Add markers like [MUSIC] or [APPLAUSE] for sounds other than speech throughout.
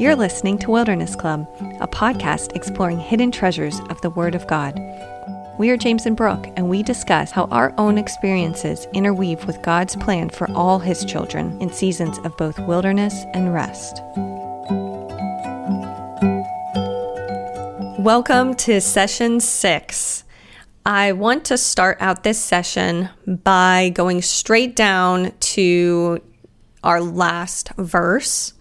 You're listening to Wilderness Club, a podcast exploring hidden treasures of the Word of God. We are James and Brooke, and we discuss how our own experiences interweave with God's plan for all His children in seasons of both wilderness and rest. Welcome to session six. I want to start out this session by going straight down to our last verse,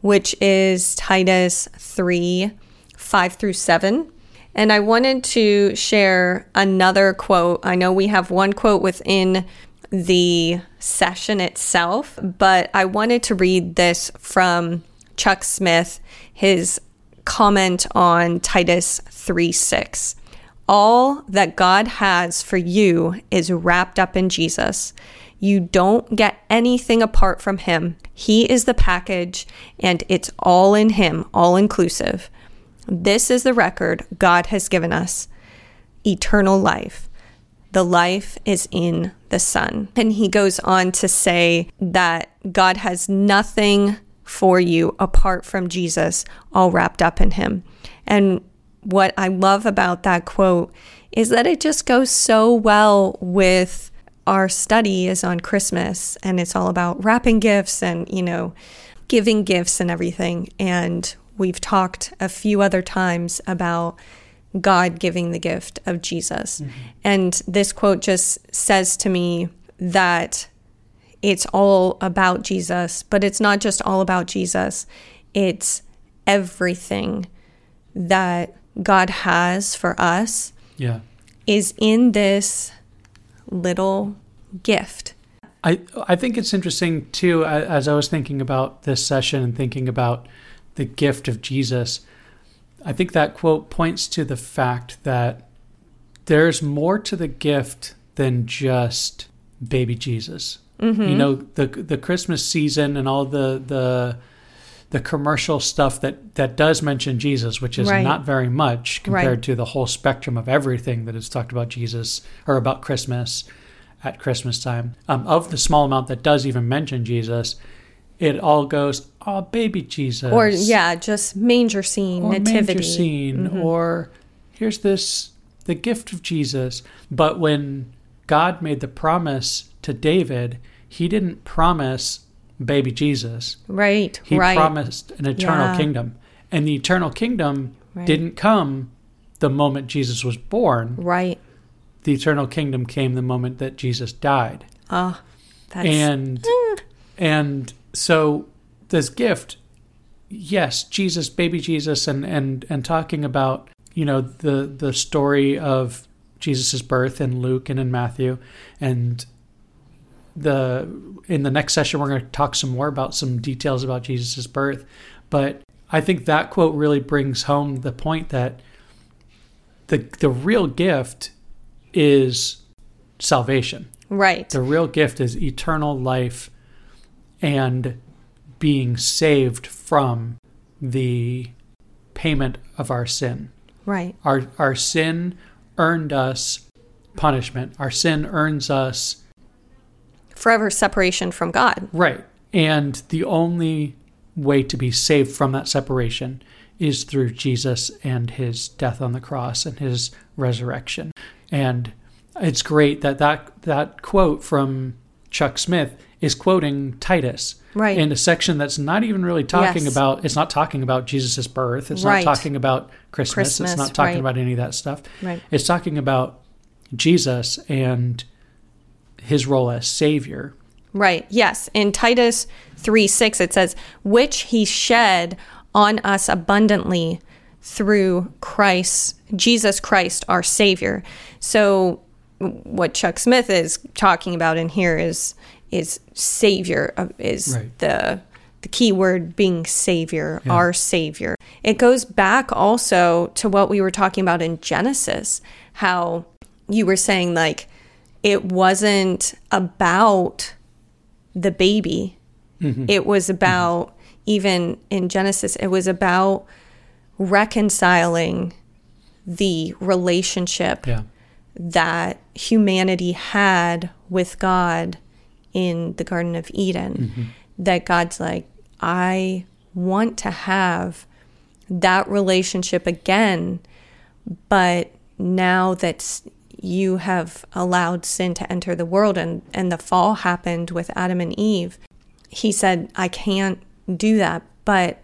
which is Titus 3 5 through 7. And I wanted to share another quote. I know we have one quote within the session itself, but I wanted to read this from Chuck Smith, his comment on Titus 3 6. All that God has for you is wrapped up in Jesus. You don't get anything apart from Him. He is the package, and it's all in Him, all inclusive. This is the record God has given us eternal life. The life is in the Son. And he goes on to say that God has nothing for you apart from Jesus, all wrapped up in Him. And what I love about that quote is that it just goes so well with our study is on Christmas and it's all about wrapping gifts and, you know, giving gifts and everything. And we've talked a few other times about God giving the gift of Jesus. Mm-hmm. And this quote just says to me that it's all about Jesus, but it's not just all about Jesus, it's everything that God has for us. Yeah. Is in this little gift. I I think it's interesting too as I was thinking about this session and thinking about the gift of Jesus. I think that quote points to the fact that there's more to the gift than just baby Jesus. Mm-hmm. You know, the the Christmas season and all the the the commercial stuff that that does mention Jesus, which is right. not very much compared right. to the whole spectrum of everything that is talked about Jesus or about Christmas at Christmas time. Um, of the small amount that does even mention Jesus, it all goes, "Oh, baby Jesus," or yeah, just manger scene, or nativity manger scene, mm-hmm. or here's this the gift of Jesus. But when God made the promise to David, He didn't promise baby Jesus. Right. He right. promised an eternal yeah. kingdom, and the eternal kingdom right. didn't come the moment Jesus was born. Right the eternal kingdom came the moment that Jesus died. Ah, that's... and [LAUGHS] mm. and so this gift, yes, Jesus, baby Jesus, and and and talking about you know the the story of Jesus' birth in Luke and in Matthew, and the in the next session we're going to talk some more about some details about Jesus' birth, but I think that quote really brings home the point that the the real gift is salvation. Right. The real gift is eternal life and being saved from the payment of our sin. Right. Our our sin earned us punishment. Our sin earns us forever separation from God. Right. And the only way to be saved from that separation is through Jesus and his death on the cross and his resurrection. And it's great that that, that quote from Chuck Smith is quoting Titus. Right. In a section that's not even really talking yes. about, it's not talking about Jesus' birth. It's right. not talking about Christmas. Christmas it's not talking right. about any of that stuff. Right. It's talking about Jesus and his role as Savior. Right. Yes. In Titus 3 6, it says, which he shed on us abundantly through Christ, Jesus Christ, our Savior. So, what Chuck Smith is talking about in here is is Savior, is right. the the key word being Savior, yeah. our Savior. It goes back also to what we were talking about in Genesis, how you were saying like it wasn't about the baby. Mm-hmm. It was about mm-hmm. even in Genesis, it was about reconciling the relationship yeah. that humanity had with God in the Garden of Eden. Mm-hmm. That God's like, I want to have that relationship again, but now that you have allowed sin to enter the world and, and the fall happened with Adam and Eve, he said, I can't do that, but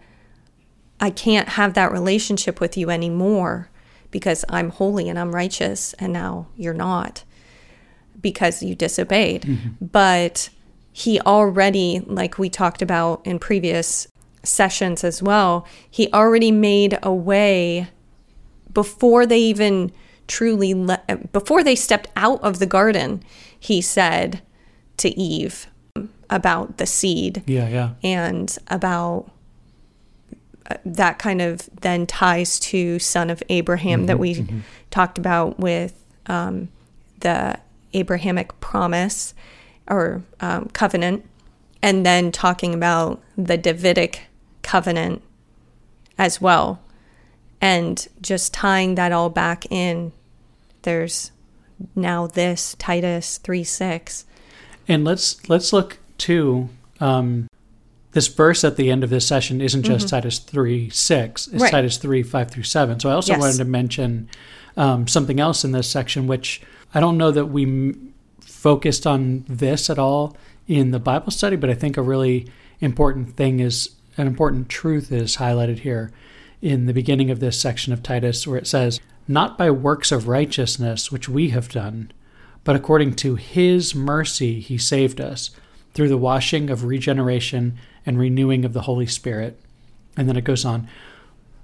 I can't have that relationship with you anymore because I'm holy and I'm righteous, and now you're not because you disobeyed. Mm-hmm. But he already, like we talked about in previous sessions as well, he already made a way before they even truly le- before they stepped out of the garden he said to eve about the seed yeah yeah and about uh, that kind of then ties to son of abraham mm-hmm, that we mm-hmm. talked about with um, the abrahamic promise or um, covenant and then talking about the davidic covenant as well and just tying that all back in there's now this titus 3 6 and let's let's look to um, this verse at the end of this session isn't just mm-hmm. titus 3 6 it's right. titus 3 5 through 7 so i also yes. wanted to mention um, something else in this section which i don't know that we m- focused on this at all in the bible study but i think a really important thing is an important truth is highlighted here in the beginning of this section of Titus, where it says, Not by works of righteousness which we have done, but according to his mercy he saved us, through the washing of regeneration and renewing of the Holy Spirit. And then it goes on.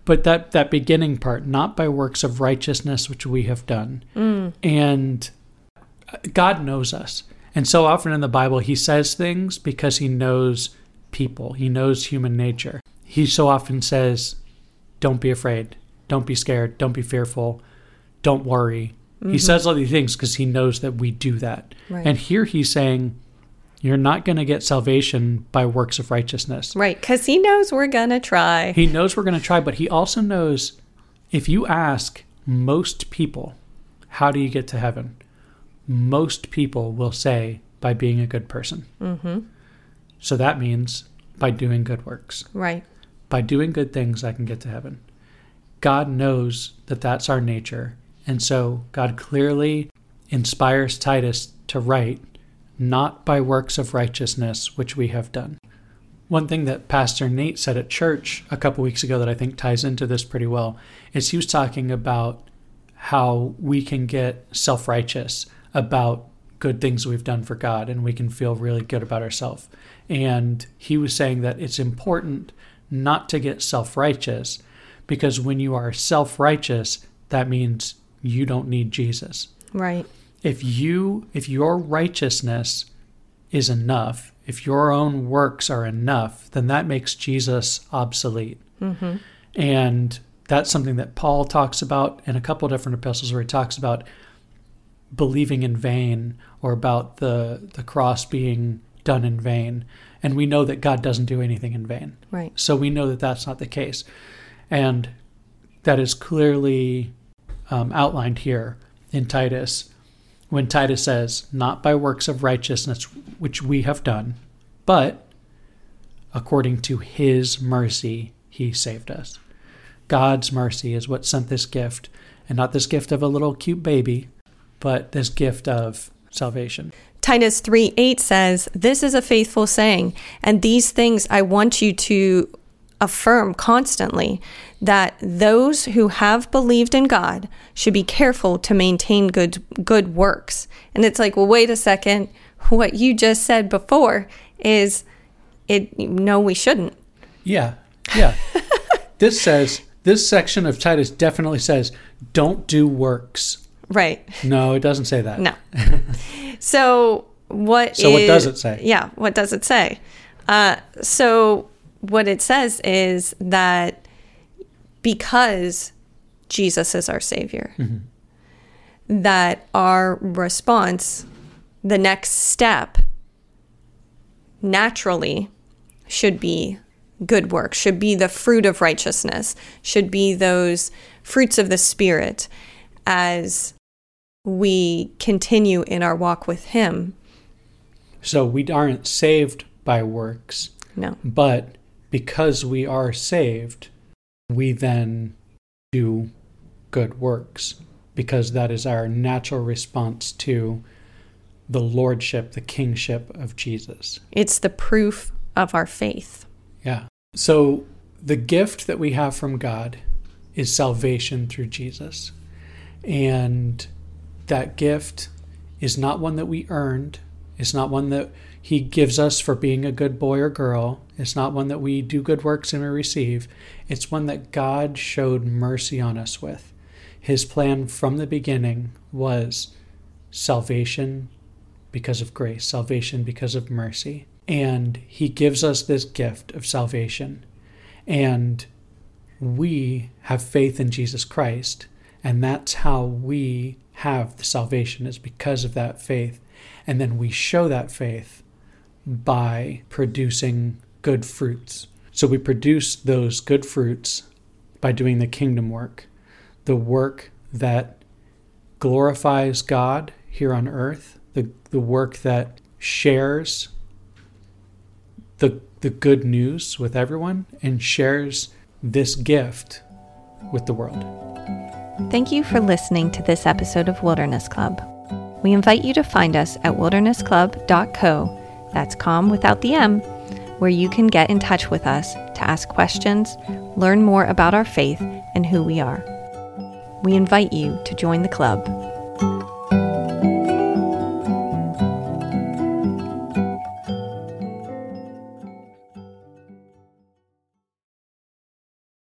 But that, that beginning part, not by works of righteousness which we have done. Mm. And God knows us. And so often in the Bible, he says things because he knows people, he knows human nature. He so often says, don't be afraid. Don't be scared. Don't be fearful. Don't worry. Mm-hmm. He says all these things because he knows that we do that. Right. And here he's saying, you're not going to get salvation by works of righteousness. Right. Because he knows we're going to try. He knows we're going to try, but he also knows if you ask most people, how do you get to heaven? Most people will say, by being a good person. Mm-hmm. So that means by doing good works. Right by doing good things, I can get to heaven. God knows that that's our nature. And so God clearly inspires Titus to write, not by works of righteousness which we have done. One thing that Pastor Nate said at church a couple weeks ago that I think ties into this pretty well is he was talking about how we can get self righteous about good things we've done for God and we can feel really good about ourselves. And he was saying that it's important not to get self righteous, because when you are self righteous, that means you don't need Jesus. Right. If you if your righteousness is enough, if your own works are enough, then that makes Jesus obsolete. Mm-hmm. And that's something that Paul talks about in a couple different epistles where he talks about believing in vain or about the the cross being done in vain and we know that God doesn't do anything in vain. Right. So we know that that's not the case, and that is clearly um, outlined here in Titus when Titus says, "Not by works of righteousness which we have done, but according to His mercy He saved us." God's mercy is what sent this gift, and not this gift of a little cute baby, but this gift of salvation. Titus 3 8 says, This is a faithful saying, and these things I want you to affirm constantly that those who have believed in God should be careful to maintain good good works. And it's like, well, wait a second. What you just said before is it no, we shouldn't. Yeah. Yeah. [LAUGHS] this says this section of Titus definitely says don't do works. Right. No, it doesn't say that. No. [LAUGHS] so what? So is, what does it say? Yeah, what does it say? Uh, so what it says is that because Jesus is our Savior, mm-hmm. that our response, the next step, naturally should be good work, should be the fruit of righteousness, should be those fruits of the Spirit as we continue in our walk with Him. So we aren't saved by works. No. But because we are saved, we then do good works because that is our natural response to the lordship, the kingship of Jesus. It's the proof of our faith. Yeah. So the gift that we have from God is salvation through Jesus. And that gift is not one that we earned. It's not one that He gives us for being a good boy or girl. It's not one that we do good works and we receive. It's one that God showed mercy on us with. His plan from the beginning was salvation because of grace, salvation because of mercy. And He gives us this gift of salvation. And we have faith in Jesus Christ. And that's how we have the salvation, is because of that faith. And then we show that faith by producing good fruits. So we produce those good fruits by doing the kingdom work, the work that glorifies God here on earth, the, the work that shares the, the good news with everyone and shares this gift with the world. Thank you for listening to this episode of Wilderness Club. We invite you to find us at wildernessclub.co, that's com without the M, where you can get in touch with us to ask questions, learn more about our faith, and who we are. We invite you to join the club.